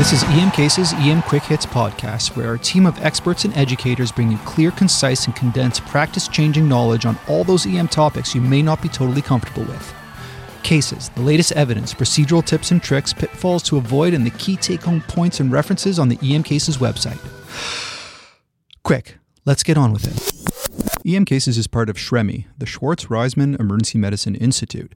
This is EM Cases EM Quick Hits podcast, where our team of experts and educators bring you clear, concise, and condensed practice changing knowledge on all those EM topics you may not be totally comfortable with. Cases, the latest evidence, procedural tips and tricks, pitfalls to avoid, and the key take home points and references on the EM Cases website. Quick, let's get on with it. EM Cases is part of SHREMI, the Schwartz Reisman Emergency Medicine Institute.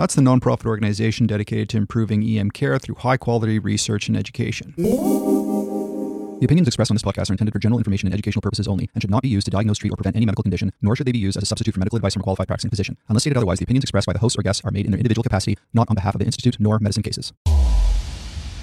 That's the nonprofit organization dedicated to improving EM care through high quality research and education. The opinions expressed on this podcast are intended for general information and educational purposes only and should not be used to diagnose, treat, or prevent any medical condition, nor should they be used as a substitute for medical advice from a qualified practicing physician. Unless stated otherwise, the opinions expressed by the hosts or guests are made in their individual capacity, not on behalf of the Institute nor medicine cases.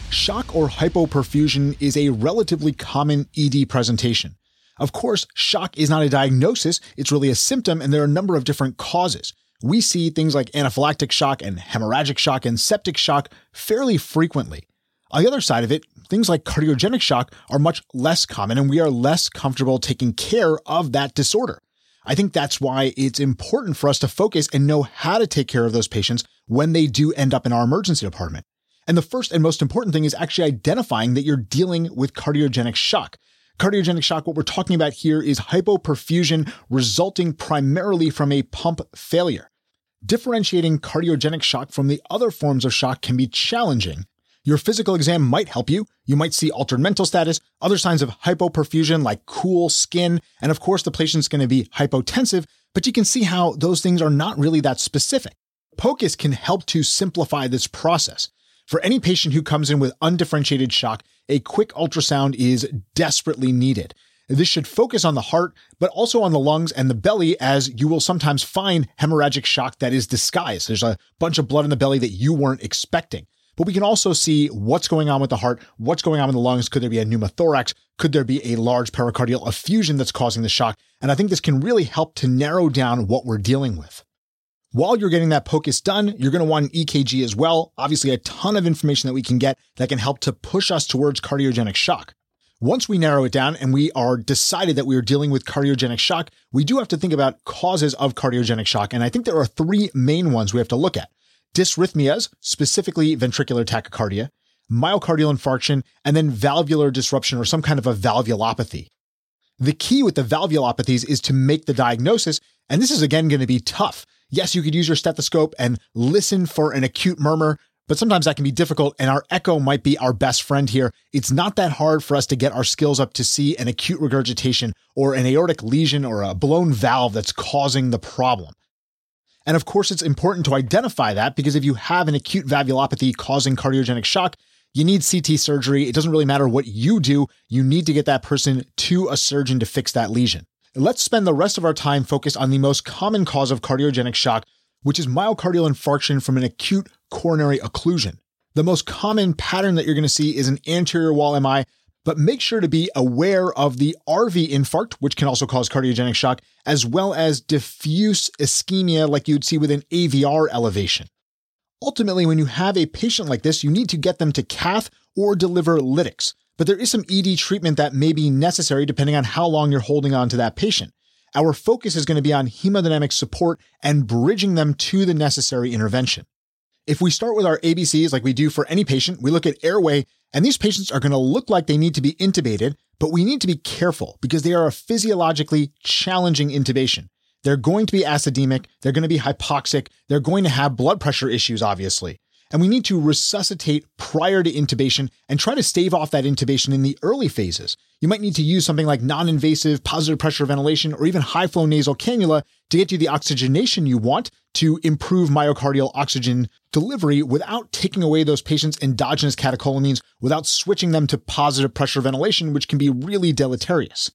Shock or hypoperfusion is a relatively common ED presentation. Of course, shock is not a diagnosis, it's really a symptom, and there are a number of different causes we see things like anaphylactic shock and hemorrhagic shock and septic shock fairly frequently. On the other side of it, things like cardiogenic shock are much less common and we are less comfortable taking care of that disorder. I think that's why it's important for us to focus and know how to take care of those patients when they do end up in our emergency department. And the first and most important thing is actually identifying that you're dealing with cardiogenic shock. Cardiogenic shock, what we're talking about here is hypoperfusion resulting primarily from a pump failure. Differentiating cardiogenic shock from the other forms of shock can be challenging. Your physical exam might help you. You might see altered mental status, other signs of hypoperfusion like cool skin, and of course the patient's going to be hypotensive, but you can see how those things are not really that specific. POCUS can help to simplify this process. For any patient who comes in with undifferentiated shock, a quick ultrasound is desperately needed. This should focus on the heart, but also on the lungs and the belly, as you will sometimes find hemorrhagic shock that is disguised. There's a bunch of blood in the belly that you weren't expecting. But we can also see what's going on with the heart, what's going on in the lungs. Could there be a pneumothorax? Could there be a large pericardial effusion that's causing the shock? And I think this can really help to narrow down what we're dealing with. While you're getting that POCUS done, you're going to want an EKG as well. Obviously, a ton of information that we can get that can help to push us towards cardiogenic shock. Once we narrow it down and we are decided that we are dealing with cardiogenic shock, we do have to think about causes of cardiogenic shock. And I think there are three main ones we have to look at. Dysrhythmias, specifically ventricular tachycardia, myocardial infarction, and then valvular disruption or some kind of a valvulopathy. The key with the valvulopathies is to make the diagnosis, and this is again going to be tough. Yes, you could use your stethoscope and listen for an acute murmur, but sometimes that can be difficult and our echo might be our best friend here. It's not that hard for us to get our skills up to see an acute regurgitation or an aortic lesion or a blown valve that's causing the problem. And of course, it's important to identify that because if you have an acute valvulopathy causing cardiogenic shock, you need CT surgery. It doesn't really matter what you do. You need to get that person to a surgeon to fix that lesion. Let's spend the rest of our time focused on the most common cause of cardiogenic shock, which is myocardial infarction from an acute coronary occlusion. The most common pattern that you're going to see is an anterior wall MI, but make sure to be aware of the RV infarct, which can also cause cardiogenic shock, as well as diffuse ischemia like you'd see with an AVR elevation. Ultimately, when you have a patient like this, you need to get them to cath or deliver lytics, but there is some ED treatment that may be necessary depending on how long you're holding on to that patient. Our focus is going to be on hemodynamic support and bridging them to the necessary intervention. If we start with our ABCs like we do for any patient, we look at airway, and these patients are going to look like they need to be intubated, but we need to be careful because they are a physiologically challenging intubation. They're going to be acidemic, they're going to be hypoxic, they're going to have blood pressure issues, obviously. And we need to resuscitate prior to intubation and try to stave off that intubation in the early phases. You might need to use something like non invasive positive pressure ventilation or even high flow nasal cannula to get you the oxygenation you want to improve myocardial oxygen delivery without taking away those patients' endogenous catecholamines, without switching them to positive pressure ventilation, which can be really deleterious.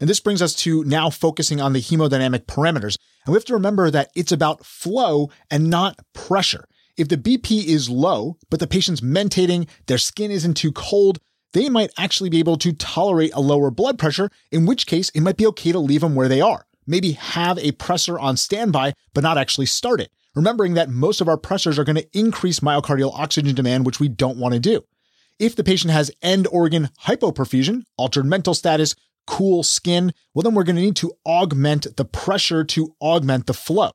And this brings us to now focusing on the hemodynamic parameters. And we have to remember that it's about flow and not pressure. If the BP is low, but the patient's mentating, their skin isn't too cold, they might actually be able to tolerate a lower blood pressure, in which case it might be okay to leave them where they are. Maybe have a pressor on standby, but not actually start it. Remembering that most of our pressors are going to increase myocardial oxygen demand, which we don't want to do. If the patient has end organ hypoperfusion, altered mental status, cool skin, well, then we're going to need to augment the pressure to augment the flow.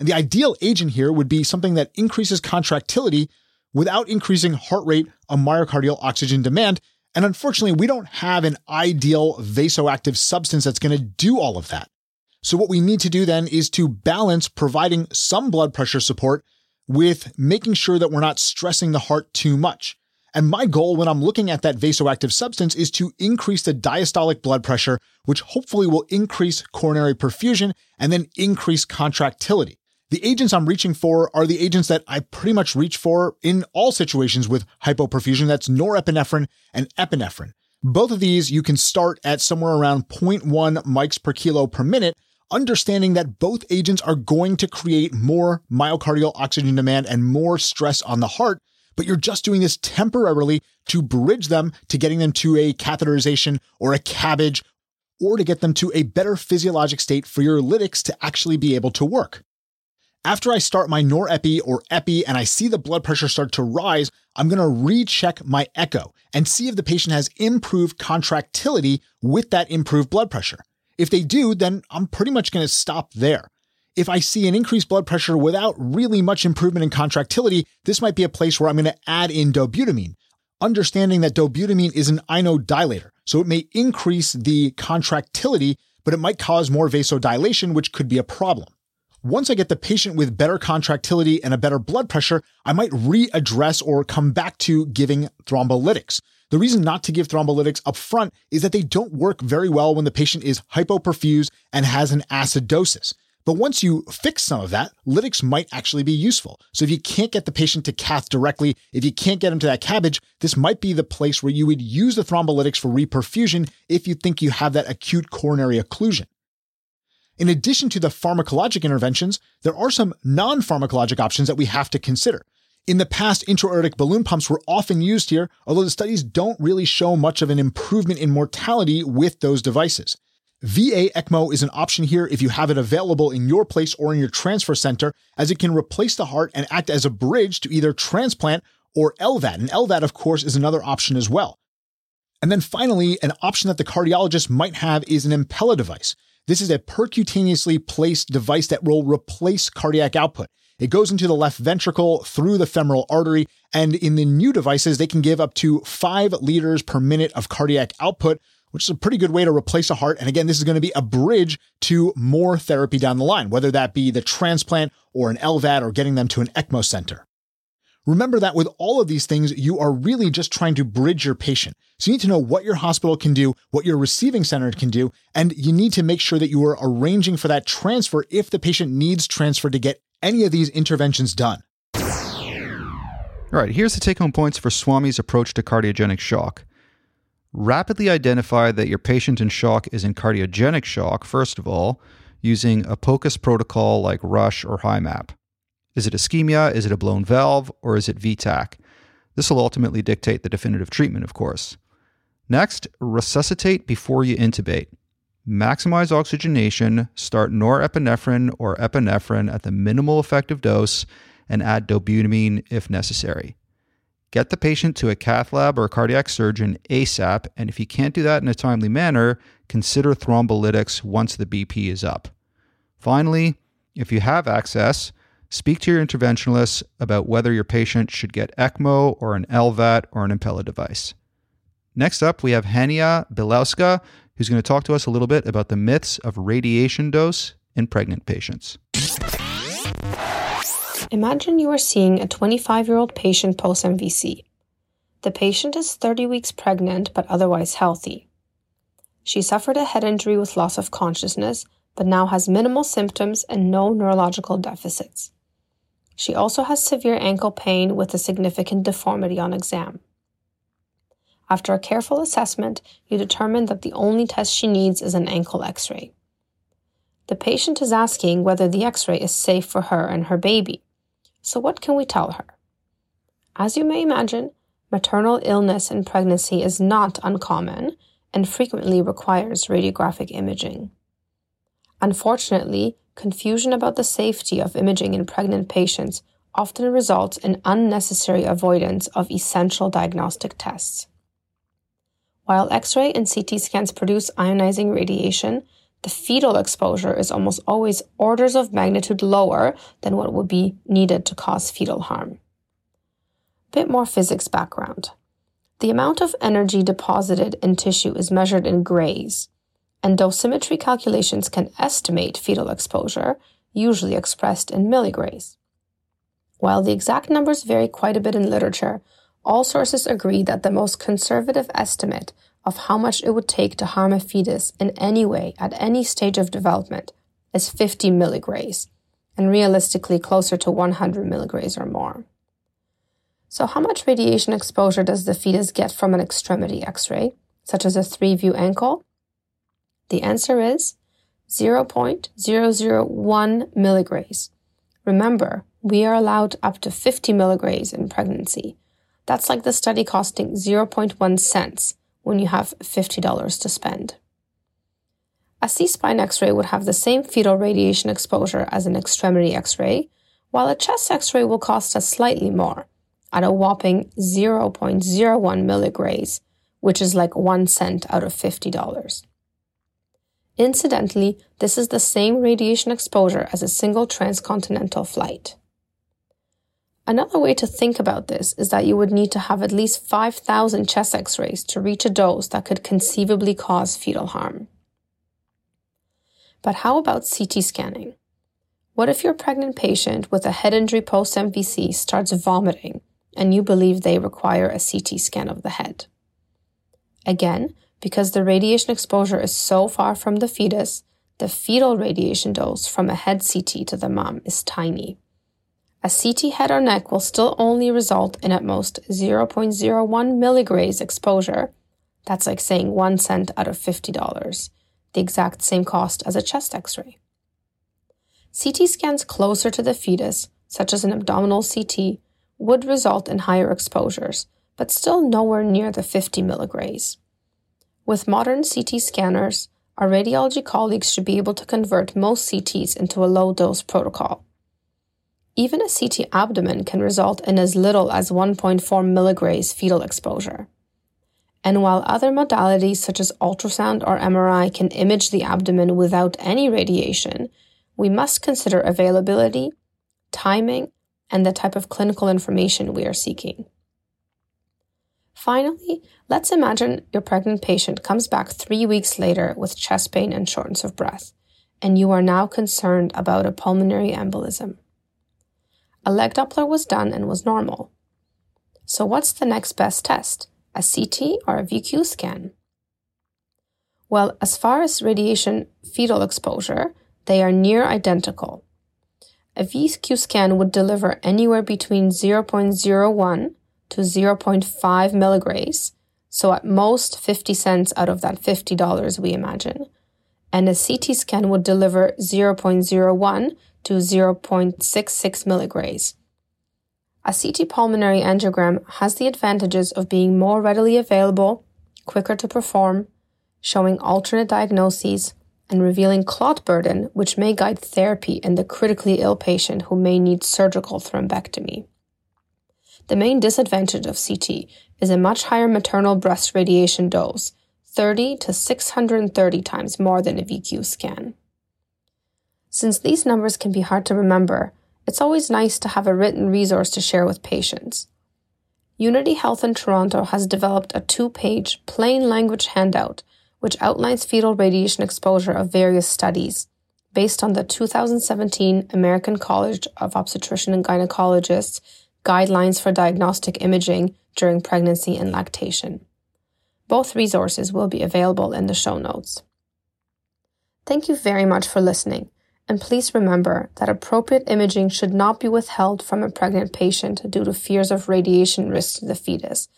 And the ideal agent here would be something that increases contractility without increasing heart rate or myocardial oxygen demand. And unfortunately, we don't have an ideal vasoactive substance that's going to do all of that. So what we need to do then is to balance providing some blood pressure support with making sure that we're not stressing the heart too much. And my goal when I'm looking at that vasoactive substance is to increase the diastolic blood pressure, which hopefully will increase coronary perfusion and then increase contractility. The agents I'm reaching for are the agents that I pretty much reach for in all situations with hypoperfusion. That's norepinephrine and epinephrine. Both of these you can start at somewhere around 0.1 mics per kilo per minute, understanding that both agents are going to create more myocardial oxygen demand and more stress on the heart but you're just doing this temporarily to bridge them to getting them to a catheterization or a CABG or to get them to a better physiologic state for your lytics to actually be able to work. After I start my norepi or epi and I see the blood pressure start to rise, I'm going to recheck my echo and see if the patient has improved contractility with that improved blood pressure. If they do, then I'm pretty much going to stop there. If I see an increased blood pressure without really much improvement in contractility, this might be a place where I'm going to add in dobutamine, understanding that dobutamine is an inodilator. So it may increase the contractility, but it might cause more vasodilation, which could be a problem. Once I get the patient with better contractility and a better blood pressure, I might readdress or come back to giving thrombolytics. The reason not to give thrombolytics up front is that they don't work very well when the patient is hypoperfused and has an acidosis. But once you fix some of that, lytics might actually be useful. So if you can't get the patient to cath directly, if you can't get them to that CABG, this might be the place where you would use the thrombolytics for reperfusion if you think you have that acute coronary occlusion. In addition to the pharmacologic interventions, there are some non-pharmacologic options that we have to consider. In the past, intra-aortic balloon pumps were often used here, although the studies don't really show much of an improvement in mortality with those devices. VA ECMO is an option here if you have it available in your place or in your transfer center, as it can replace the heart and act as a bridge to either transplant or LVAD. And LVAD, of course, is another option as well. And then finally, an option that the cardiologist might have is an Impella device. This is a percutaneously placed device that will replace cardiac output. It goes into the left ventricle through the femoral artery. And in the new devices, they can give up to five liters per minute of cardiac output, which is a pretty good way to replace a heart. And again, this is going to be a bridge to more therapy down the line, whether that be the transplant or an LVAD or getting them to an ECMO center. Remember that with all of these things, you are really just trying to bridge your patient. So you need to know what your hospital can do, what your receiving center can do, and you need to make sure that you are arranging for that transfer if the patient needs transfer to get any of these interventions done. All right, here's the take home points for Swami's approach to cardiogenic shock. Rapidly identify that your patient in shock is in cardiogenic shock, first of all, using a POCUS protocol like RUSH or HIMAP. Is it ischemia? Is it a blown valve? Or is it VTAC? This will ultimately dictate the definitive treatment, of course. Next, resuscitate before you intubate. Maximize oxygenation, start norepinephrine or epinephrine at the minimal effective dose, and add dobutamine if necessary. Get the patient to a cath lab or a cardiac surgeon ASAP, and if you can't do that in a timely manner, consider thrombolytics once the BP is up. Finally, if you have access, speak to your interventionalist about whether your patient should get ECMO or an LVAD or an Impella device. Next up, we have Hania Bilowska, who's going to talk to us a little bit about the myths of radiation dose in pregnant patients. Imagine you are seeing a 25 year old patient post MVC. The patient is 30 weeks pregnant but otherwise healthy. She suffered a head injury with loss of consciousness, but now has minimal symptoms and no neurological deficits. She also has severe ankle pain with a significant deformity on exam. After a careful assessment, you determine that the only test she needs is an ankle x ray. The patient is asking whether the x ray is safe for her and her baby. So, what can we tell her? As you may imagine, maternal illness in pregnancy is not uncommon and frequently requires radiographic imaging. Unfortunately, confusion about the safety of imaging in pregnant patients often results in unnecessary avoidance of essential diagnostic tests. While X ray and CT scans produce ionizing radiation, the fetal exposure is almost always orders of magnitude lower than what would be needed to cause fetal harm. Bit more physics background. The amount of energy deposited in tissue is measured in grays, and dosimetry calculations can estimate fetal exposure, usually expressed in milligrays. While the exact numbers vary quite a bit in literature, all sources agree that the most conservative estimate of how much it would take to harm a fetus in any way at any stage of development is 50 milligrays, and realistically closer to 100 milligrays or more. So, how much radiation exposure does the fetus get from an extremity x ray, such as a three view ankle? The answer is 0.001 milligrays. Remember, we are allowed up to 50 milligrays in pregnancy. That's like the study costing 0.1 cents when you have $50 to spend. A C spine x ray would have the same fetal radiation exposure as an extremity x ray, while a chest x ray will cost us slightly more at a whopping 0.01 milligrays, which is like one cent out of $50. Incidentally, this is the same radiation exposure as a single transcontinental flight. Another way to think about this is that you would need to have at least 5,000 chest x rays to reach a dose that could conceivably cause fetal harm. But how about CT scanning? What if your pregnant patient with a head injury post MVC starts vomiting and you believe they require a CT scan of the head. Again, because the radiation exposure is so far from the fetus, the fetal radiation dose from a head CT to the mom is tiny. A CT head or neck will still only result in at most 0.01 milligrays exposure. That's like saying 1 cent out of $50, the exact same cost as a chest x ray. CT scans closer to the fetus, such as an abdominal CT, would result in higher exposures, but still nowhere near the 50 milligrays. With modern CT scanners, our radiology colleagues should be able to convert most CTs into a low dose protocol. Even a CT abdomen can result in as little as 1.4 milligrays fetal exposure. And while other modalities such as ultrasound or MRI can image the abdomen without any radiation, we must consider availability, timing, and the type of clinical information we are seeking. Finally, let's imagine your pregnant patient comes back three weeks later with chest pain and shortness of breath, and you are now concerned about a pulmonary embolism. A leg Doppler was done and was normal. So, what's the next best test? A CT or a VQ scan? Well, as far as radiation fetal exposure, they are near identical. A VQ scan would deliver anywhere between 0.01 to 0.5 milligrays, so at most 50 cents out of that $50 we imagine. And a CT scan would deliver 0.01 to 0.66 milligrays. A CT pulmonary angiogram has the advantages of being more readily available, quicker to perform, showing alternate diagnoses, and revealing clot burden, which may guide therapy in the critically ill patient who may need surgical thrombectomy. The main disadvantage of CT is a much higher maternal breast radiation dose, 30 to 630 times more than a VQ scan. Since these numbers can be hard to remember, it's always nice to have a written resource to share with patients. Unity Health in Toronto has developed a two page plain language handout which outlines fetal radiation exposure of various studies based on the 2017 American College of Obstetrician and Gynecologists Guidelines for Diagnostic Imaging during Pregnancy and Lactation. Both resources will be available in the show notes. Thank you very much for listening, and please remember that appropriate imaging should not be withheld from a pregnant patient due to fears of radiation risk to the fetus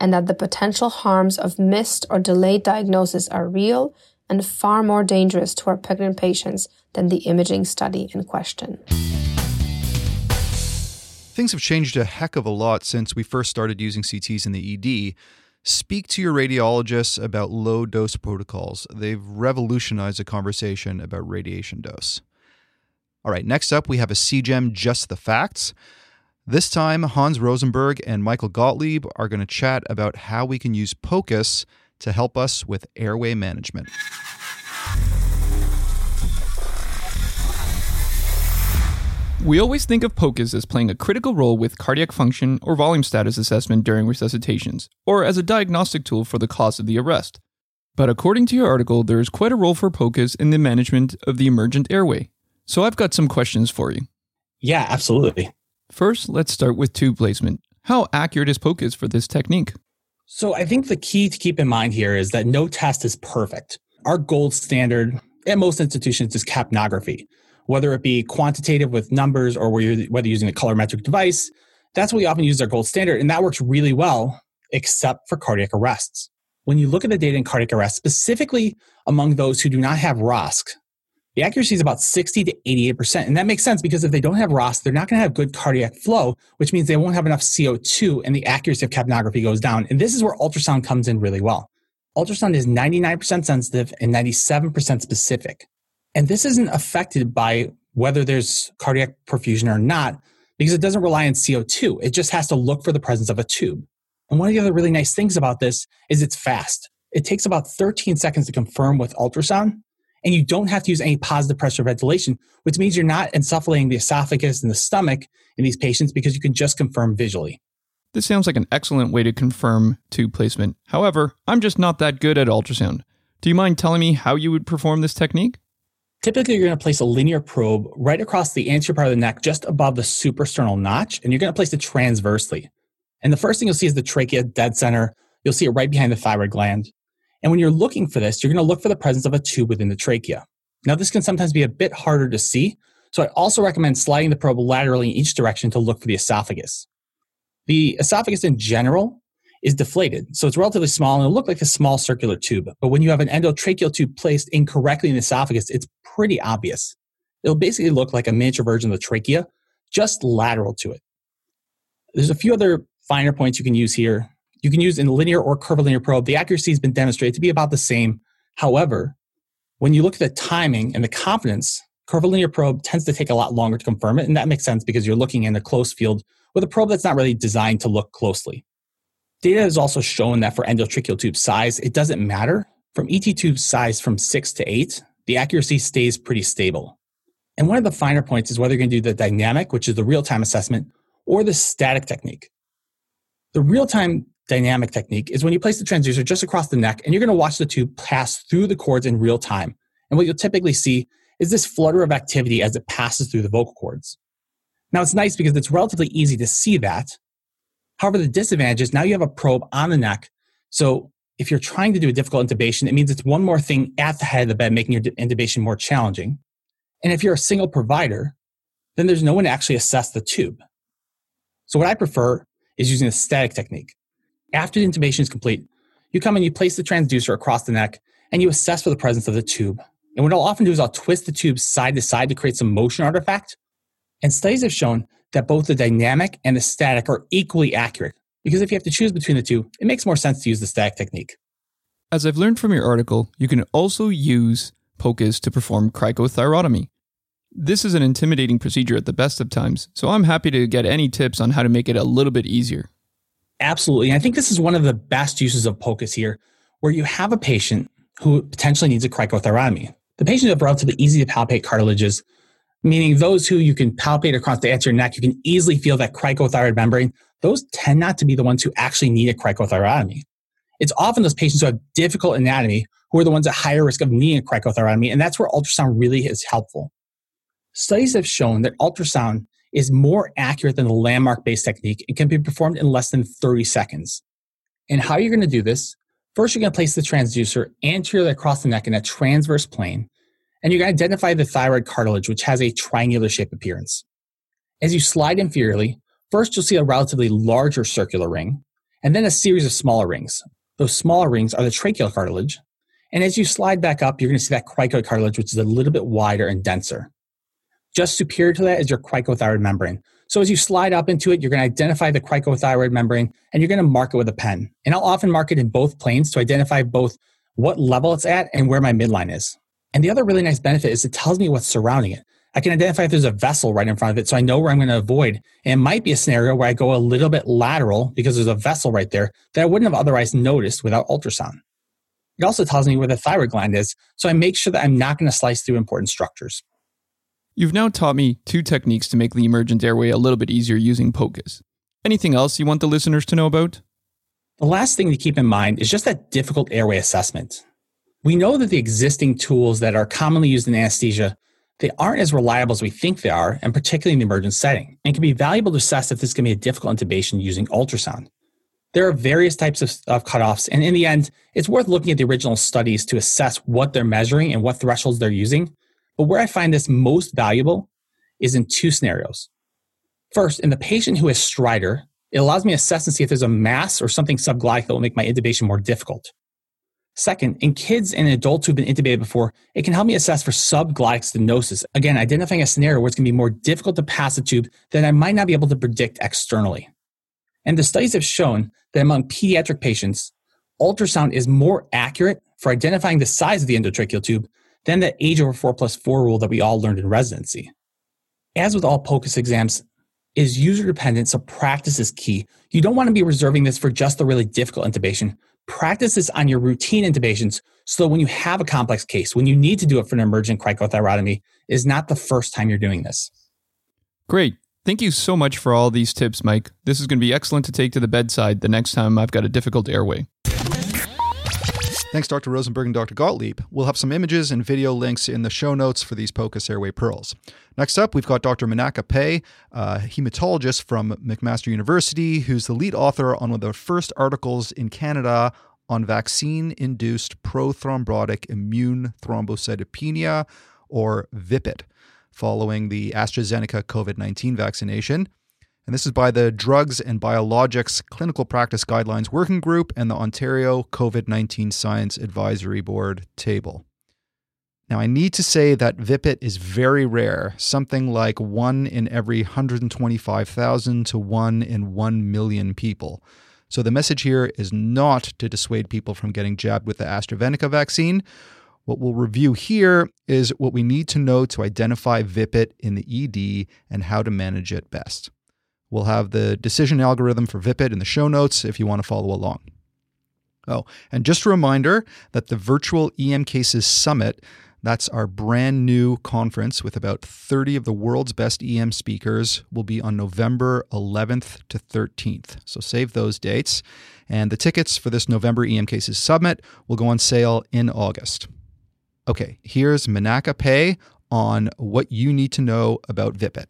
and that the potential harms of missed or delayed diagnosis are real and far more dangerous to our pregnant patients than the imaging study in question. Things have changed a heck of a lot since we first started using CTs in the ED. Speak to your radiologists about low dose protocols. They've revolutionized the conversation about radiation dose. All right, next up, we have a CJEM Just the Facts. This time, Hans Rosenberg and Michael Gottlieb are going to chat about how we can use POCUS to help us with airway management. We always think of POCUS as playing a critical role with cardiac function or volume status assessment during resuscitations, or as a diagnostic tool for the cause of the arrest. But according to your article, there is quite a role for POCUS in the management of the emergent airway. So I've got some questions for you. Yeah, absolutely. First, let's start with tube placement. How accurate is POCUS for this technique? So I think the key to keep in mind here is that no test is perfect. Our gold standard at most institutions is capnography, whether it be quantitative with numbers or whether you're using a colorimetric device. That's what we often use as our gold standard, and that works really well, except for cardiac arrests. When you look at the data in cardiac arrest, specifically among those who do not have ROSC, the accuracy is about 60 to 88%. And that makes sense because if they don't have ROSC, they're not going to have good cardiac flow, which means they won't have enough CO2 and the accuracy of capnography goes down. And this is where ultrasound comes in really well. Ultrasound is 99% sensitive and 97% specific. And this isn't affected by whether there's cardiac perfusion or not because it doesn't rely on CO2. It just has to look for the presence of a tube. And one of the other really nice things about this is it's fast. It takes about 13 seconds to confirm with ultrasound and you don't have to use any positive pressure ventilation, which means you're not insufflating the esophagus and the stomach in these patients because you can just confirm visually. This sounds like an excellent way to confirm tube placement. However, I'm just not that good at ultrasound. Do you mind telling me how you would perform this technique? Typically, you're going to place a linear probe right across the anterior part of the neck, just above the suprasternal notch, and you're going to place it transversely. And the first thing you'll see is the trachea dead center. You'll see it right behind the thyroid gland. And when you're looking for this, you're going to look for the presence of a tube within the trachea. Now, this can sometimes be a bit harder to see, so I also recommend sliding the probe laterally in each direction to look for the esophagus. The esophagus in general is deflated, so it's relatively small and it'll look like a small circular tube. But when you have an endotracheal tube placed incorrectly in the esophagus, it's pretty obvious. It'll basically look like a miniature version of the trachea, just lateral to it. There's a few other finer points you can use here you can use in linear or curvilinear probe. The accuracy has been demonstrated to be about the same. However, when you look at the timing and the confidence, curvilinear probe tends to take a lot longer to confirm it. And that makes sense because you're looking in a close field with a probe that's not really designed to look closely. Data has also shown that for endotracheal tube size, it doesn't matter. From ET tube size from six to eight, the accuracy stays pretty stable. And one of the finer points is whether you're going to do the dynamic, which is the real time assessment, or the static technique. The real time dynamic technique is when you place the transducer just across the neck and you're going to watch the tube pass through the cords in real time. And what you'll typically see is this flutter of activity as it passes through the vocal cords. Now it's nice because it's relatively easy to see that. However, the disadvantage is now you have a probe on the neck. So if you're trying to do a difficult intubation, it means it's one more thing at the head of the bed, making your intubation more challenging. And if you're a single provider, then there's no one to actually assess the tube. So what I prefer is using a static technique. After the intubation is complete, you come and you place the transducer across the neck and you assess for the presence of the tube. And what I'll often do is I'll twist the tube side to side to create some motion artifact. And studies have shown that both the dynamic and the static are equally accurate. Because if you have to choose between the two, it makes more sense to use the static technique. As I've learned from your article, you can also use POCUS to perform cricothyrotomy. This is an intimidating procedure at the best of times, so I'm happy to get any tips on how to make it a little bit easier. Absolutely. And I think this is one of the best uses of POCUS here, where you have a patient who potentially needs a cricothyrotomy. The patients have relatively easy to palpate cartilages, meaning those who you can palpate across the anterior neck, you can easily feel that cricothyroid membrane. Those tend not to be the ones who actually need a cricothyrotomy. It's often those patients who have difficult anatomy who are the ones at higher risk of needing a cricothyrotomy, and that's where ultrasound really is helpful. Studies have shown that ultrasound is more accurate than the landmark based technique and can be performed in less than 30 seconds. And how you're going to do this? First, you're going to place the transducer anteriorly across the neck in a transverse plane, and you're going to identify the thyroid cartilage, which has a triangular shape appearance. As you slide inferiorly, first you'll see a relatively larger circular ring, and then a series of smaller rings. Those smaller rings are the tracheal cartilage, and as you slide back up, you're going to see that cricoid cartilage, which is a little bit wider and denser. Just superior to that is your cricothyroid membrane. So as you slide up into it, you're going to identify the cricothyroid membrane and you're going to mark it with a pen. And I'll often mark it in both planes to identify both what level it's at and where my midline is. And the other really nice benefit is it tells me what's surrounding it. I can identify if there's a vessel right in front of it so I know where I'm going to avoid. And it might be a scenario where I go a little bit lateral because there's a vessel right there that I wouldn't have otherwise noticed without ultrasound. It also tells me where the thyroid gland is, so I make sure that I'm not going to slice through important structures. You've now taught me two techniques to make the emergent airway a little bit easier using POCUS. Anything else you want the listeners to know about? The last thing to keep in mind is just that difficult airway assessment. We know that the existing tools that are commonly used in anesthesia, they aren't as reliable as we think they are, and particularly in the emergent setting, and can be valuable to assess if this to be a difficult intubation using ultrasound. There are various types of, of cutoffs, and in the end, it's worth looking at the original studies to assess what they're measuring and what thresholds they're using but where I find this most valuable is in two scenarios. First, in the patient who has stridor, it allows me to assess and see if there's a mass or something subglottic that will make my intubation more difficult. Second, in kids and adults who've been intubated before, it can help me assess for subglottic stenosis. Again, identifying a scenario where it's going to be more difficult to pass a tube that I might not be able to predict externally. And the studies have shown that among pediatric patients, ultrasound is more accurate for identifying the size of the endotracheal tube than the age over four plus four rule that we all learned in residency. As with all POCUS exams, is user dependent, so practice is key. You don't want to be reserving this for just the really difficult intubation. Practice this on your routine intubations so that when you have a complex case, when you need to do it for an emergent cricothyrotomy, is not the first time you're doing this. Great. Thank you so much for all these tips, Mike. This is going to be excellent to take to the bedside the next time I've got a difficult airway. Thanks, Dr. Rosenberg and Dr. Gottlieb. We'll have some images and video links in the show notes for these POCUS airway pearls. Next up, we've got Dr. Menaka Pai, a hematologist from McMaster University, who's the lead author on one of the first articles in Canada on vaccine induced prothrombotic immune thrombocytopenia, or VIPIT, following the AstraZeneca COVID 19 vaccination. And this is by the Drugs and Biologics Clinical Practice Guidelines Working Group and the Ontario COVID 19 Science Advisory Board table. Now, I need to say that VIPIT is very rare, something like one in every 125,000 to one in 1 million people. So the message here is not to dissuade people from getting jabbed with the AstraZeneca vaccine. What we'll review here is what we need to know to identify VIPIT in the ED and how to manage it best. We'll have the decision algorithm for VIPIT in the show notes if you want to follow along. Oh, and just a reminder that the virtual EM Cases Summit, that's our brand new conference with about 30 of the world's best EM speakers, will be on November 11th to 13th. So save those dates. And the tickets for this November EM Cases Summit will go on sale in August. Okay, here's Menaka Pai on what you need to know about VIPIT.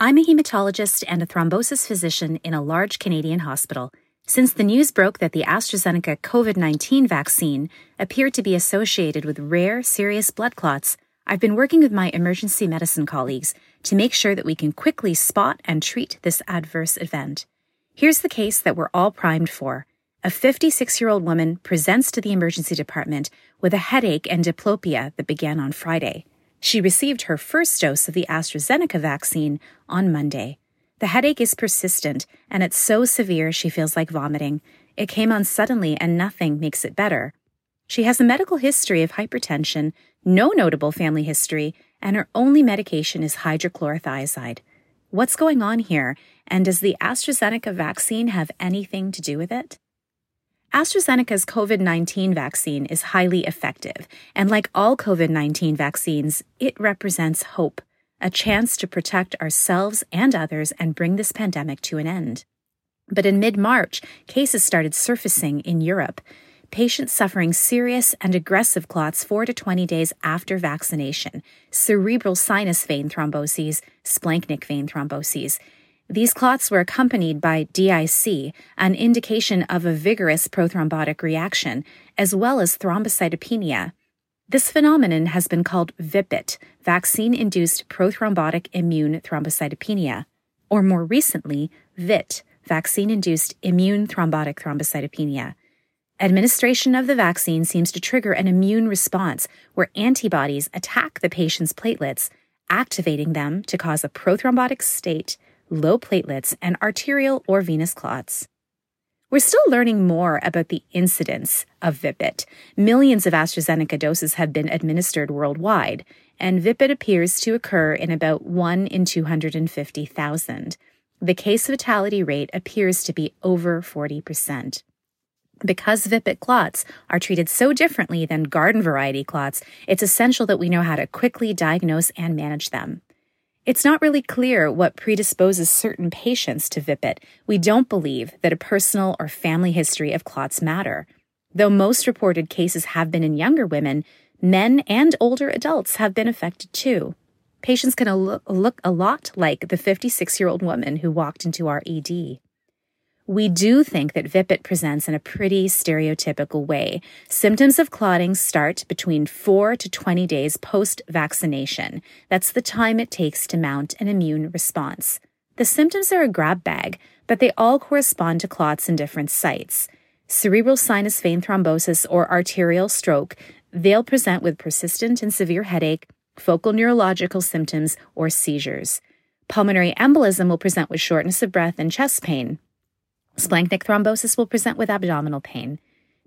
I'm a hematologist and a thrombosis physician in a large Canadian hospital. Since the news broke that the AstraZeneca COVID 19 vaccine appeared to be associated with rare, serious blood clots, I've been working with my emergency medicine colleagues to make sure that we can quickly spot and treat this adverse event. Here's the case that we're all primed for. A 56 year old woman presents to the emergency department with a headache and diplopia that began on Friday. She received her first dose of the AstraZeneca vaccine on Monday. The headache is persistent, and it's so severe she feels like vomiting. It came on suddenly, and nothing makes it better. She has a medical history of hypertension, no notable family history, and her only medication is hydrochlorothiazide. What's going on here, and does the AstraZeneca vaccine have anything to do with it? AstraZeneca's COVID 19 vaccine is highly effective, and like all COVID 19 vaccines, it represents hope, a chance to protect ourselves and others and bring this pandemic to an end. But in mid March, cases started surfacing in Europe. Patients suffering serious and aggressive clots 4 to 20 days after vaccination, cerebral sinus vein thromboses, splanchnic vein thromboses, these clots were accompanied by DIC, an indication of a vigorous prothrombotic reaction, as well as thrombocytopenia. This phenomenon has been called VIPIT, vaccine induced prothrombotic immune thrombocytopenia, or more recently, VIT, vaccine induced immune thrombotic thrombocytopenia. Administration of the vaccine seems to trigger an immune response where antibodies attack the patient's platelets, activating them to cause a prothrombotic state low platelets, and arterial or venous clots. We're still learning more about the incidence of VIPIT. Millions of AstraZeneca doses have been administered worldwide, and VIPIT appears to occur in about 1 in 250,000. The case fatality rate appears to be over 40%. Because VIPIT clots are treated so differently than garden variety clots, it's essential that we know how to quickly diagnose and manage them. It's not really clear what predisposes certain patients to VIPIT. We don't believe that a personal or family history of clots matter. Though most reported cases have been in younger women, men and older adults have been affected too. Patients can look a lot like the 56 year old woman who walked into our ED. We do think that VIPIT presents in a pretty stereotypical way. Symptoms of clotting start between 4 to 20 days post vaccination. That's the time it takes to mount an immune response. The symptoms are a grab bag, but they all correspond to clots in different sites. Cerebral sinus vein thrombosis or arterial stroke, they'll present with persistent and severe headache, focal neurological symptoms, or seizures. Pulmonary embolism will present with shortness of breath and chest pain. Splanchnic thrombosis will present with abdominal pain.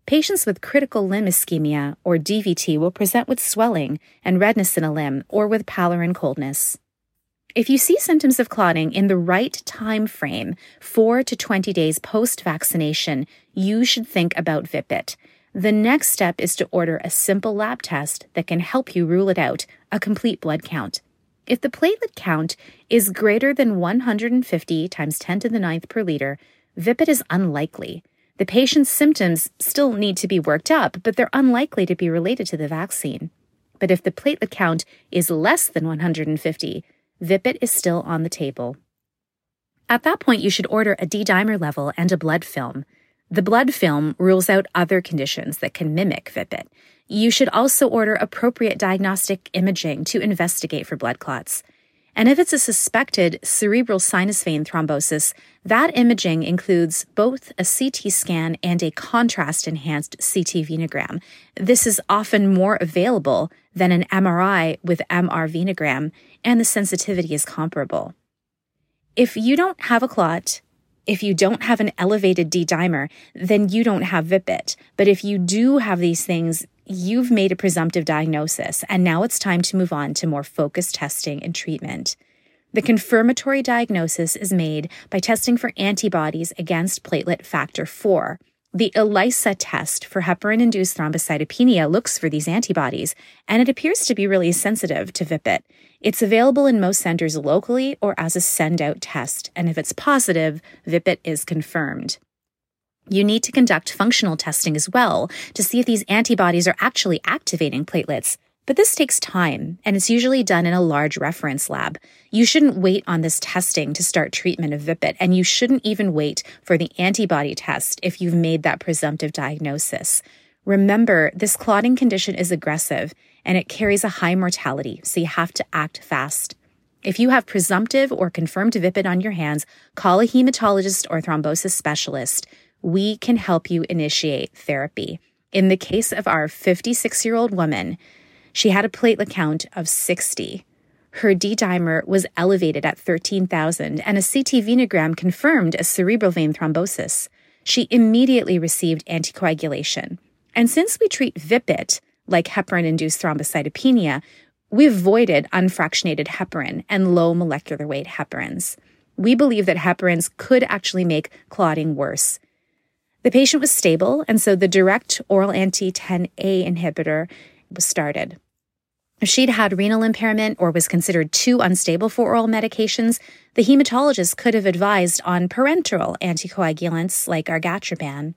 Patients with critical limb ischemia or DVT will present with swelling and redness in a limb or with pallor and coldness. If you see symptoms of clotting in the right time frame, 4 to 20 days post vaccination, you should think about VIPIT. The next step is to order a simple lab test that can help you rule it out, a complete blood count. If the platelet count is greater than 150 times 10 to the ninth per liter, VIPIT is unlikely. The patient's symptoms still need to be worked up, but they're unlikely to be related to the vaccine. But if the platelet count is less than 150, VIPIT is still on the table. At that point, you should order a D dimer level and a blood film. The blood film rules out other conditions that can mimic VIPIT. You should also order appropriate diagnostic imaging to investigate for blood clots. And if it's a suspected cerebral sinus vein thrombosis, that imaging includes both a CT scan and a contrast enhanced CT venogram. This is often more available than an MRI with MR venogram, and the sensitivity is comparable. If you don't have a clot, if you don't have an elevated D dimer, then you don't have VIPIT. But if you do have these things, you've made a presumptive diagnosis, and now it's time to move on to more focused testing and treatment. The confirmatory diagnosis is made by testing for antibodies against platelet factor 4. The ELISA test for heparin induced thrombocytopenia looks for these antibodies, and it appears to be really sensitive to VIPIT. It's available in most centers locally or as a send out test, and if it's positive, VIPIT is confirmed. You need to conduct functional testing as well to see if these antibodies are actually activating platelets. But this takes time, and it's usually done in a large reference lab. You shouldn't wait on this testing to start treatment of VIPIT, and you shouldn't even wait for the antibody test if you've made that presumptive diagnosis. Remember, this clotting condition is aggressive and it carries a high mortality, so you have to act fast. If you have presumptive or confirmed VIPIT on your hands, call a hematologist or thrombosis specialist we can help you initiate therapy. In the case of our 56 year old woman, she had a platelet count of 60. Her D dimer was elevated at 13,000, and a CT venogram confirmed a cerebral vein thrombosis. She immediately received anticoagulation. And since we treat VIPIT, like heparin induced thrombocytopenia, we avoided unfractionated heparin and low molecular weight heparins. We believe that heparins could actually make clotting worse. The patient was stable, and so the direct oral anti 10A inhibitor was started. If she'd had renal impairment or was considered too unstable for oral medications, the hematologist could have advised on parenteral anticoagulants like argatroban.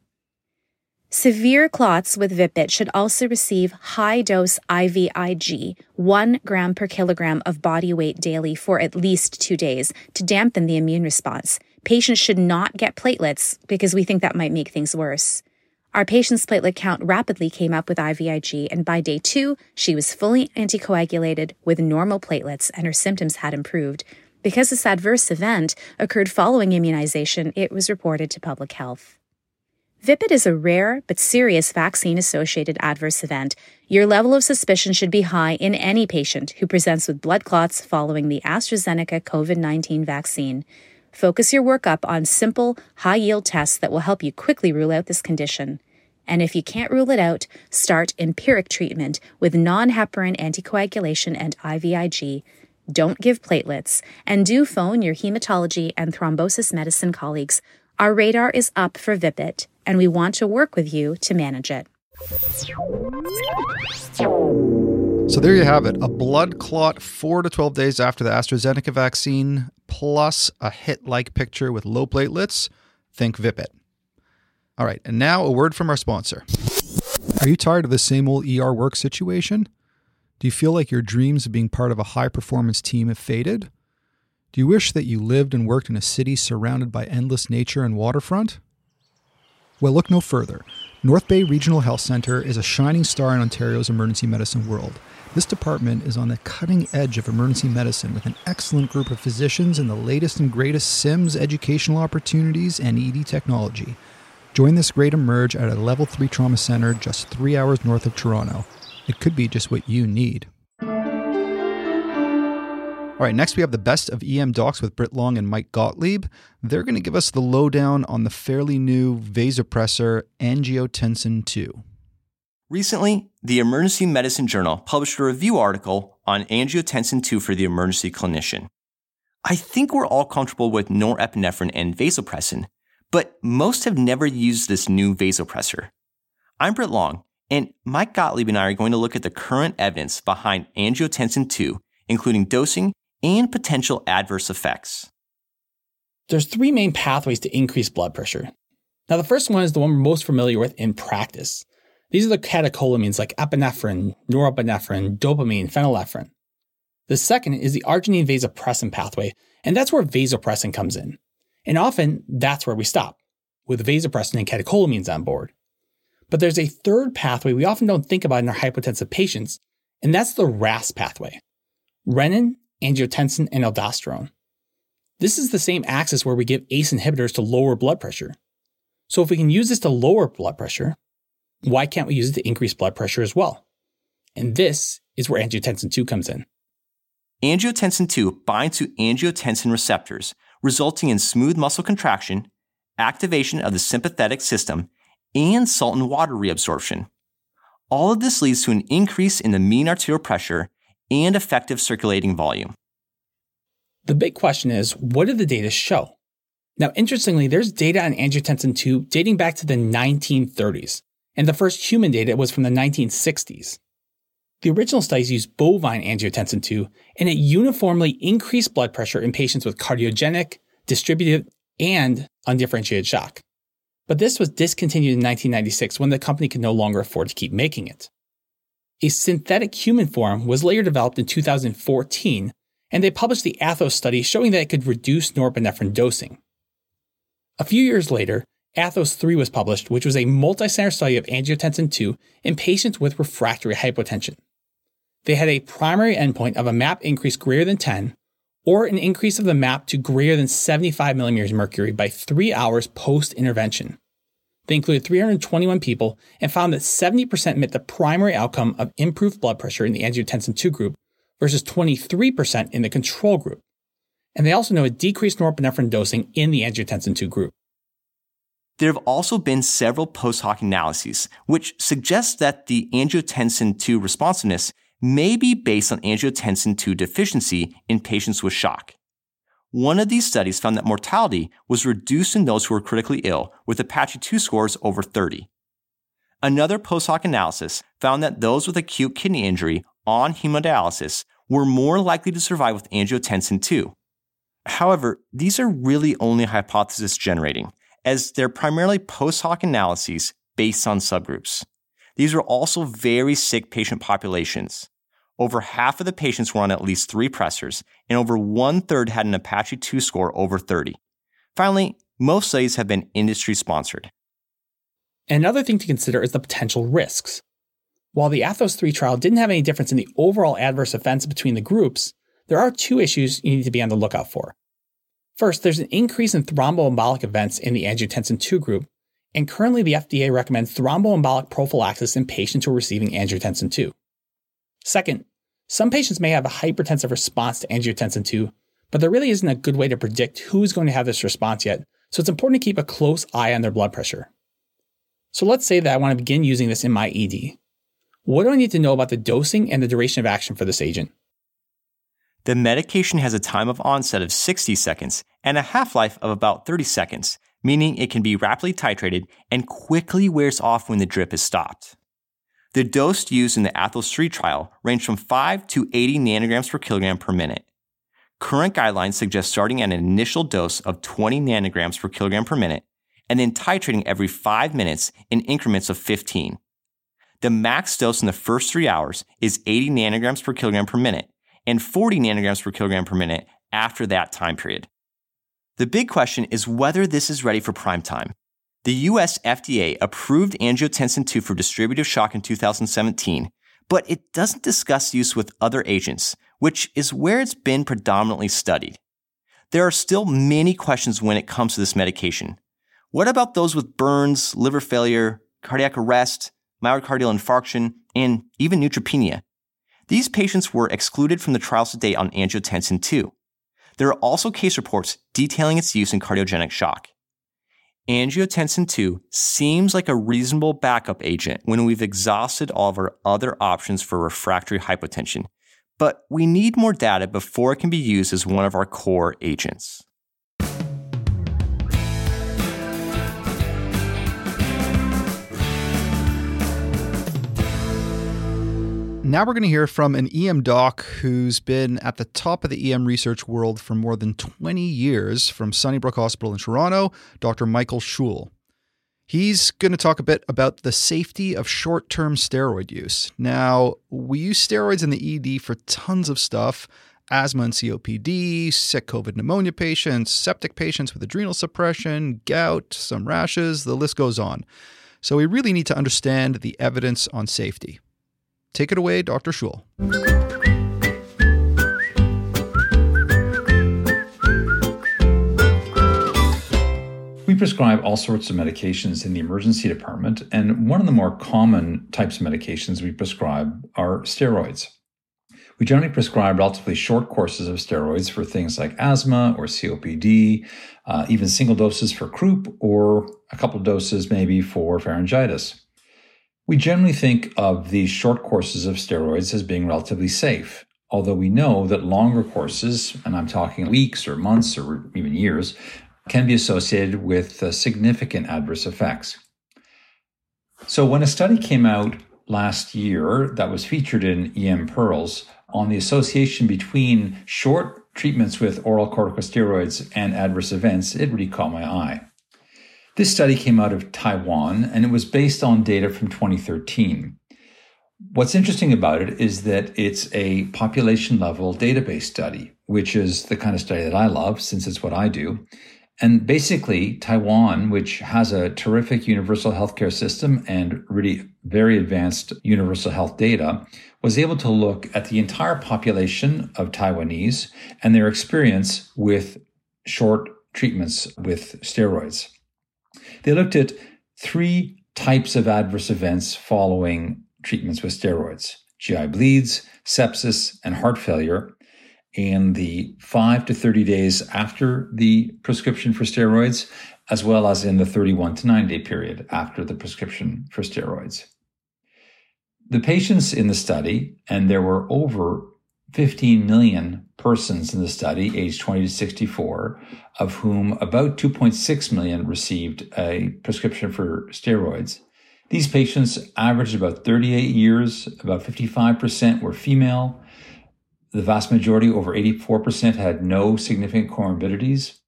Severe clots with VIPIT should also receive high dose IVIG, 1 gram per kilogram of body weight daily for at least two days to dampen the immune response. Patients should not get platelets because we think that might make things worse. Our patient's platelet count rapidly came up with IVIG, and by day two, she was fully anticoagulated with normal platelets and her symptoms had improved. Because this adverse event occurred following immunization, it was reported to public health. VIPIT is a rare but serious vaccine associated adverse event. Your level of suspicion should be high in any patient who presents with blood clots following the AstraZeneca COVID 19 vaccine. Focus your workup on simple, high yield tests that will help you quickly rule out this condition. And if you can't rule it out, start empiric treatment with non heparin anticoagulation and IVIG. Don't give platelets, and do phone your hematology and thrombosis medicine colleagues. Our radar is up for VIPIT and we want to work with you to manage it. So there you have it a blood clot 4 to 12 days after the AstraZeneca vaccine, plus a hit like picture with low platelets. Think VIPIT. All right, and now a word from our sponsor. Are you tired of the same old ER work situation? Do you feel like your dreams of being part of a high performance team have faded? Do you wish that you lived and worked in a city surrounded by endless nature and waterfront? Well, look no further. North Bay Regional Health Centre is a shining star in Ontario's emergency medicine world. This department is on the cutting edge of emergency medicine with an excellent group of physicians and the latest and greatest SIMS educational opportunities and ED technology. Join this great emerge at a level 3 trauma center just three hours north of Toronto. It could be just what you need. All right, next we have the best of emDOCs with Britt Long and Mike Gottlieb. They're going to give us the lowdown on the fairly new vasopressor angiotensin 2. Recently, the Emergency Medicine Journal published a review article on angiotensin II for the emergency clinician. I think we're all comfortable with norepinephrine and vasopressin, but most have never used this new vasopressor. I'm Britt Long, and Mike Gottlieb and I are going to look at the current evidence behind angiotensin II, including dosing and potential adverse effects. There's three main pathways to increase blood pressure. Now, the first one is the one we're most familiar with in practice. These are the catecholamines like epinephrine, norepinephrine, dopamine, phenylephrine. The second is the arginine vasopressin pathway, and that's where vasopressin comes in. And often, that's where we stop, with vasopressin and catecholamines on board. But there's a third pathway we often don't think about in our hypotensive patients, and that's the RAS pathway. Renin, angiotensin, and aldosterone. This is the same axis where we give ACE inhibitors to lower blood pressure. So if we can use this to lower blood pressure, why can't we use it to increase blood pressure as well? And this is where angiotensin 2 comes in. Angiotensin 2 binds to angiotensin receptors, resulting in smooth muscle contraction, activation of the sympathetic system, and salt and water reabsorption. All of this leads to an increase in the mean arterial pressure and effective circulating volume. The big question is what do the data show? Now, interestingly, there's data on angiotensin 2 dating back to the 1930s, and the first human data was from the 1960s. The original studies used bovine angiotensin II, and it uniformly increased blood pressure in patients with cardiogenic, distributive, and undifferentiated shock. But this was discontinued in 1996 when the company could no longer afford to keep making it. A synthetic human form was later developed in 2014, and they published the ATHOS study showing that it could reduce norepinephrine dosing. A few years later, ATHOS 3 was published, which was a multi-center study of angiotensin 2 in patients with refractory hypotension. They had a primary endpoint of a MAP increase greater than 10 or an increase of the MAP to greater than 75 millimeters mercury by three hours post intervention. They included 321 people and found that 70% met the primary outcome of improved blood pressure in the angiotensin 2 group versus 23% in the control group. And they also noted a decreased norepinephrine dosing in the angiotensin 2 group. There have also been several post hoc analyses, which suggest that the angiotensin 2 responsiveness may be based on angiotensin 2 deficiency in patients with shock. One of these studies found that mortality was reduced in those who were critically ill with APACHE 2 scores over 30. Another post hoc analysis found that those with acute kidney injury on hemodialysis were more likely to survive with angiotensin 2. However, these are really only hypothesis generating, as they're primarily post hoc analyses based on subgroups. These were also very sick patient populations. Over half of the patients were on at least three pressors, and over one third had an APACHE 2 score over 30. Finally, most studies have been industry sponsored. Another thing to consider is the potential risks. While the ATHOS 3 trial didn't have any difference in the overall adverse events between the groups, there are two issues you need to be on the lookout for. First, there's an increase in thromboembolic events in the angiotensin 2 group, and currently the FDA recommends thromboembolic prophylaxis in patients who are receiving angiotensin 2. Second, some patients may have a hypertensive response to angiotensin 2, but there really isn't a good way to predict who's going to have this response yet, so it's important to keep a close eye on their blood pressure. So let's say that I want to begin using this in my ED. What do I need to know about the dosing and the duration of action for this agent? The medication has a time of onset of 60 seconds and a half life of about 30 seconds, meaning it can be rapidly titrated and quickly wears off when the drip is stopped. The dose used in the ATHOS 3 trial ranged from 5 to 80 nanograms per kilogram per minute. Current guidelines suggest starting at an initial dose of 20 nanograms per kilogram per minute and then titrating every 5 minutes in increments of 15. The max dose in the first three hours is 80 nanograms per kilogram per minute and 40 nanograms per kilogram per minute after that time period. The big question is whether this is ready for prime time. The US FDA approved angiotensin II for distributive shock in 2017, but it doesn't discuss use with other agents, which is where it's been predominantly studied. There are still many questions when it comes to this medication. What about those with burns, liver failure, cardiac arrest, myocardial infarction, and even neutropenia? These patients were excluded from the trials to date on angiotensin II. There are also case reports detailing its use in cardiogenic shock. Angiotensin II seems like a reasonable backup agent when we've exhausted all of our other options for refractory hypotension, but we need more data before it can be used as one of our core agents. Now we're going to hear from an EM doc who's been at the top of the EM research world for more than 20 years from Sunnybrook Hospital in Toronto, Dr. Michael Schull. He's going to talk a bit about the safety of short term steroid use. Now, we use steroids in the ED for tons of stuff asthma and COPD, sick COVID pneumonia patients, septic patients with adrenal suppression, gout, some rashes, the list goes on. So, we really need to understand the evidence on safety. Take it away, Dr. Schull. We prescribe all sorts of medications in the emergency department, and one of the more common types of medications we prescribe are steroids. We generally prescribe relatively short courses of steroids for things like asthma or COPD, uh, even single doses for croup, or a couple doses maybe for pharyngitis. We generally think of these short courses of steroids as being relatively safe, although we know that longer courses, and I'm talking weeks or months or even years, can be associated with uh, significant adverse effects. So, when a study came out last year that was featured in EM Pearls on the association between short treatments with oral corticosteroids and adverse events, it really caught my eye. This study came out of Taiwan and it was based on data from 2013. What's interesting about it is that it's a population level database study, which is the kind of study that I love since it's what I do. And basically, Taiwan, which has a terrific universal healthcare system and really very advanced universal health data, was able to look at the entire population of Taiwanese and their experience with short treatments with steroids. They looked at three types of adverse events following treatments with steroids GI bleeds, sepsis, and heart failure in the 5 to 30 days after the prescription for steroids, as well as in the 31 to 90 day period after the prescription for steroids. The patients in the study, and there were over 15 million persons in the study, aged 20 to 64, of whom about 2.6 million received a prescription for steroids. These patients averaged about 38 years, about 55% were female. The vast majority, over 84%, had no significant comorbidities.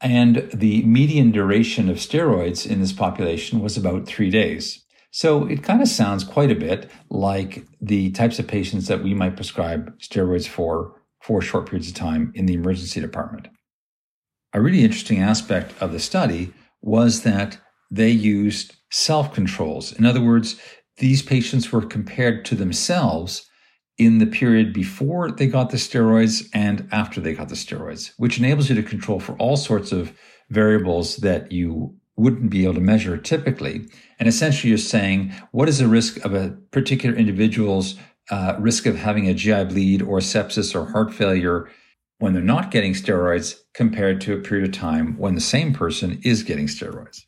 And the median duration of steroids in this population was about three days. So it kind of sounds quite a bit like the types of patients that we might prescribe steroids for for short periods of time in the emergency department. A really interesting aspect of the study was that they used self controls. In other words, these patients were compared to themselves in the period before they got the steroids and after they got the steroids, which enables you to control for all sorts of variables that you wouldn't be able to measure typically. And essentially, you're saying what is the risk of a particular individual's uh, risk of having a GI bleed or sepsis or heart failure when they're not getting steroids compared to a period of time when the same person is getting steroids.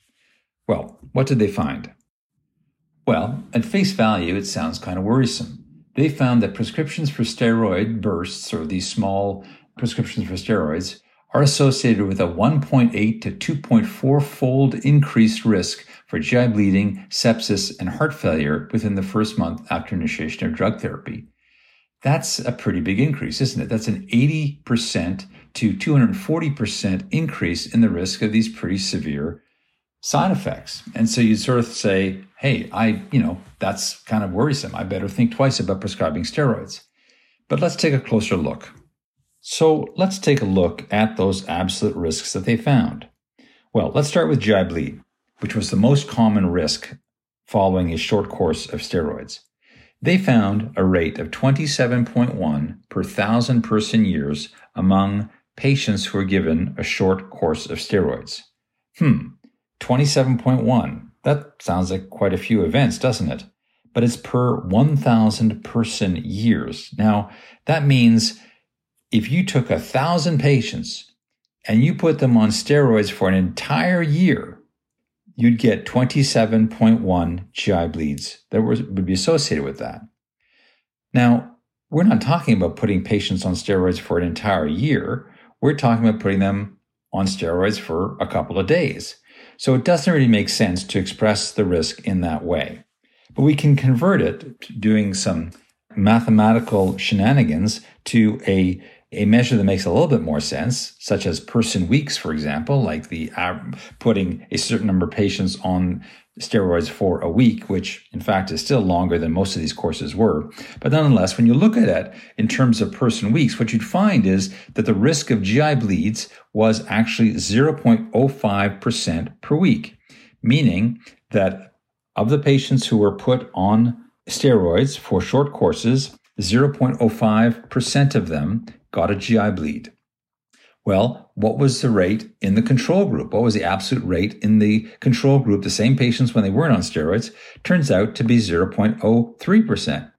Well, what did they find? Well, at face value, it sounds kind of worrisome. They found that prescriptions for steroid bursts, or these small prescriptions for steroids, are associated with a 1.8 to 2.4 fold increased risk for GI bleeding, sepsis, and heart failure within the first month after initiation of drug therapy. That's a pretty big increase, isn't it? That's an 80% to 240% increase in the risk of these pretty severe side effects. And so you sort of say, hey, I, you know, that's kind of worrisome. I better think twice about prescribing steroids. But let's take a closer look. So let's take a look at those absolute risks that they found. Well, let's start with GI bleed, which was the most common risk following a short course of steroids. They found a rate of 27.1 per thousand person years among patients who were given a short course of steroids. Hmm, 27.1. That sounds like quite a few events, doesn't it? But it's per 1,000 person years. Now, that means if you took a thousand patients and you put them on steroids for an entire year, you'd get 27.1 GI bleeds that would be associated with that. Now, we're not talking about putting patients on steroids for an entire year. We're talking about putting them on steroids for a couple of days. So it doesn't really make sense to express the risk in that way. But we can convert it doing some mathematical shenanigans to a a measure that makes a little bit more sense, such as person weeks, for example, like the uh, putting a certain number of patients on steroids for a week, which in fact is still longer than most of these courses were. But nonetheless, when you look at it in terms of person weeks, what you'd find is that the risk of GI bleeds was actually 0.05% per week, meaning that of the patients who were put on steroids for short courses, 0.05% of them got a GI bleed. Well, what was the rate in the control group? What was the absolute rate in the control group, the same patients when they weren't on steroids? Turns out to be 0.03%.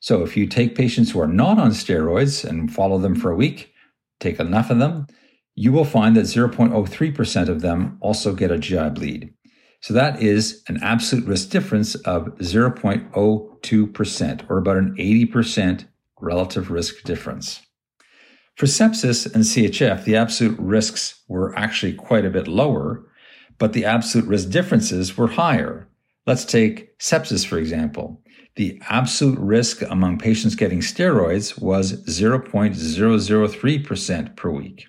So if you take patients who are not on steroids and follow them for a week, take enough of them, you will find that 0.03% of them also get a GI bleed. So that is an absolute risk difference of 0.02%, or about an 80% relative risk difference. For sepsis and CHF, the absolute risks were actually quite a bit lower, but the absolute risk differences were higher. Let's take sepsis, for example. The absolute risk among patients getting steroids was 0.003% per week.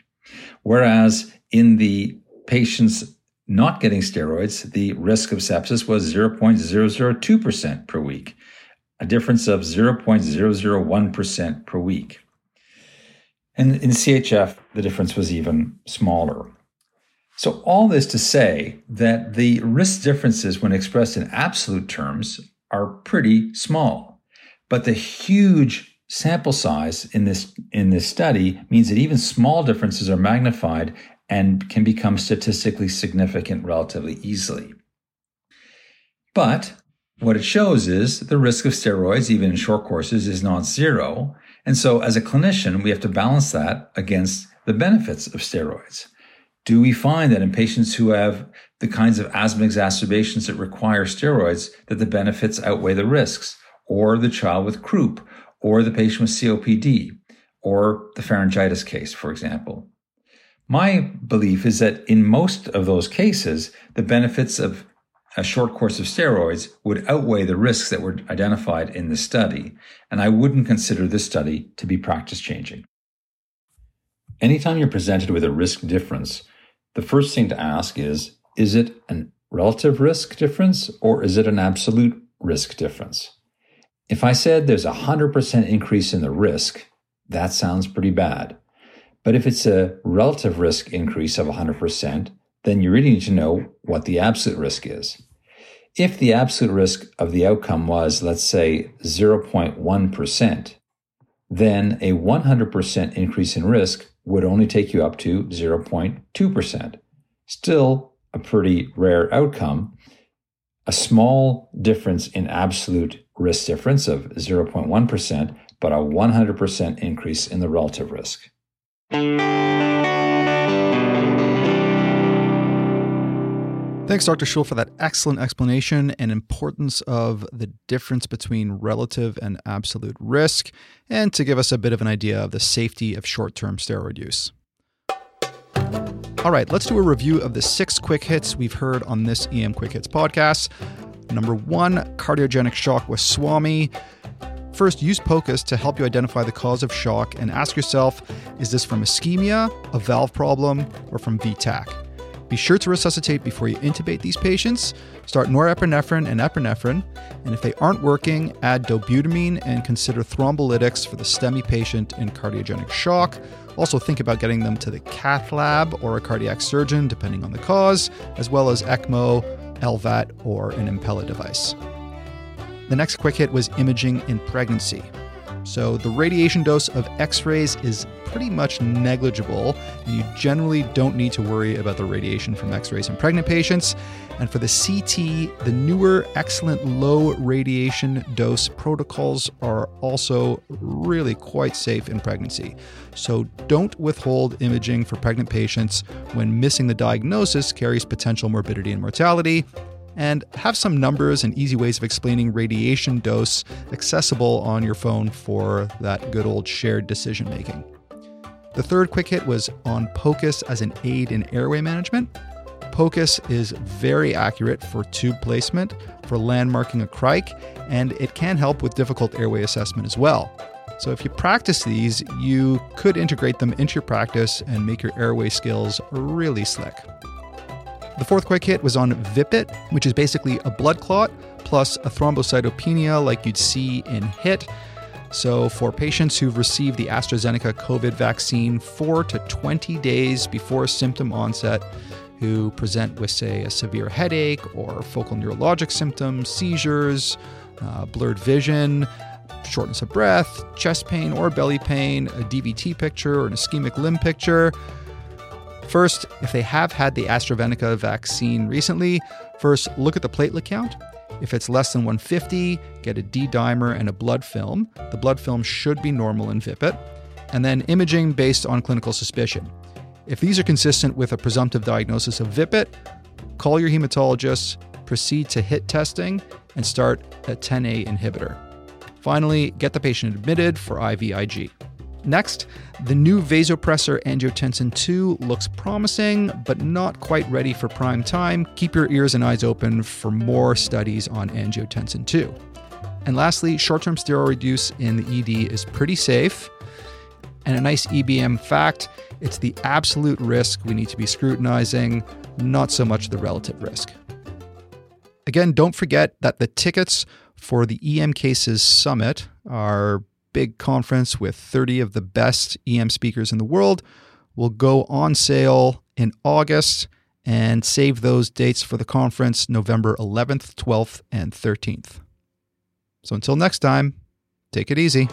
Whereas in the patients not getting steroids, the risk of sepsis was 0.002% per week, a difference of 0.001% per week. And in CHF, the difference was even smaller. So, all this to say that the risk differences, when expressed in absolute terms, are pretty small. But the huge sample size in this, in this study means that even small differences are magnified and can become statistically significant relatively easily. But what it shows is the risk of steroids, even in short courses, is not zero. And so, as a clinician, we have to balance that against the benefits of steroids. Do we find that in patients who have the kinds of asthma exacerbations that require steroids, that the benefits outweigh the risks, or the child with croup, or the patient with COPD, or the pharyngitis case, for example? My belief is that in most of those cases, the benefits of a short course of steroids would outweigh the risks that were identified in the study, and I wouldn't consider this study to be practice changing. Anytime you're presented with a risk difference, the first thing to ask is is it a relative risk difference or is it an absolute risk difference? If I said there's a 100% increase in the risk, that sounds pretty bad. But if it's a relative risk increase of 100%, then you really need to know what the absolute risk is. If the absolute risk of the outcome was, let's say, 0.1%, then a 100% increase in risk would only take you up to 0.2%. Still a pretty rare outcome. A small difference in absolute risk difference of 0.1%, but a 100% increase in the relative risk. Thanks, Dr. Schull, for that excellent explanation and importance of the difference between relative and absolute risk, and to give us a bit of an idea of the safety of short term steroid use. All right, let's do a review of the six quick hits we've heard on this EM Quick Hits podcast. Number one, cardiogenic shock with Swami. First, use POCUS to help you identify the cause of shock and ask yourself is this from ischemia, a valve problem, or from VTAC? Be sure to resuscitate before you intubate these patients. Start norepinephrine and epinephrine, and if they aren't working, add dobutamine and consider thrombolytics for the STEMI patient in cardiogenic shock. Also, think about getting them to the cath lab or a cardiac surgeon, depending on the cause, as well as ECMO, LVAD, or an Impella device. The next quick hit was imaging in pregnancy. So, the radiation dose of x rays is pretty much negligible, and you generally don't need to worry about the radiation from x rays in pregnant patients. And for the CT, the newer, excellent low radiation dose protocols are also really quite safe in pregnancy. So, don't withhold imaging for pregnant patients when missing the diagnosis carries potential morbidity and mortality and have some numbers and easy ways of explaining radiation dose accessible on your phone for that good old shared decision making. The third quick hit was on POCUS as an aid in airway management. POCUS is very accurate for tube placement, for landmarking a cric, and it can help with difficult airway assessment as well. So, if you practice these, you could integrate them into your practice and make your airway skills really slick. The fourth quick hit was on VIPIT, which is basically a blood clot plus a thrombocytopenia like you'd see in HIT. So, for patients who've received the AstraZeneca COVID vaccine 4 to 20 days before symptom onset, who present with, say, a severe headache or focal neurologic symptoms, seizures, uh, blurred vision, shortness of breath, chest pain or belly pain, a DVT picture or an ischemic limb picture, First, if they have had the AstraZeneca vaccine recently, first look at the platelet count. If it's less than 150, get a D dimer and a blood film. The blood film should be normal in VIPIT. And then imaging based on clinical suspicion. If these are consistent with a presumptive diagnosis of VIPIT, call your hematologist, proceed to HIT testing, and start a 10A inhibitor. Finally, get the patient admitted for IVIG. Next, the new vasopressor angiotensin II looks promising, but not quite ready for prime time. Keep your ears and eyes open for more studies on angiotensin II. And lastly, short term steroid use in the ED is pretty safe. And a nice EBM fact it's the absolute risk we need to be scrutinizing, not so much the relative risk. Again, don't forget that the tickets for the EM Cases Summit are big conference with 30 of the best EM speakers in the world will go on sale in August and save those dates for the conference November 11th, 12th, and 13th. So until next time, take it easy.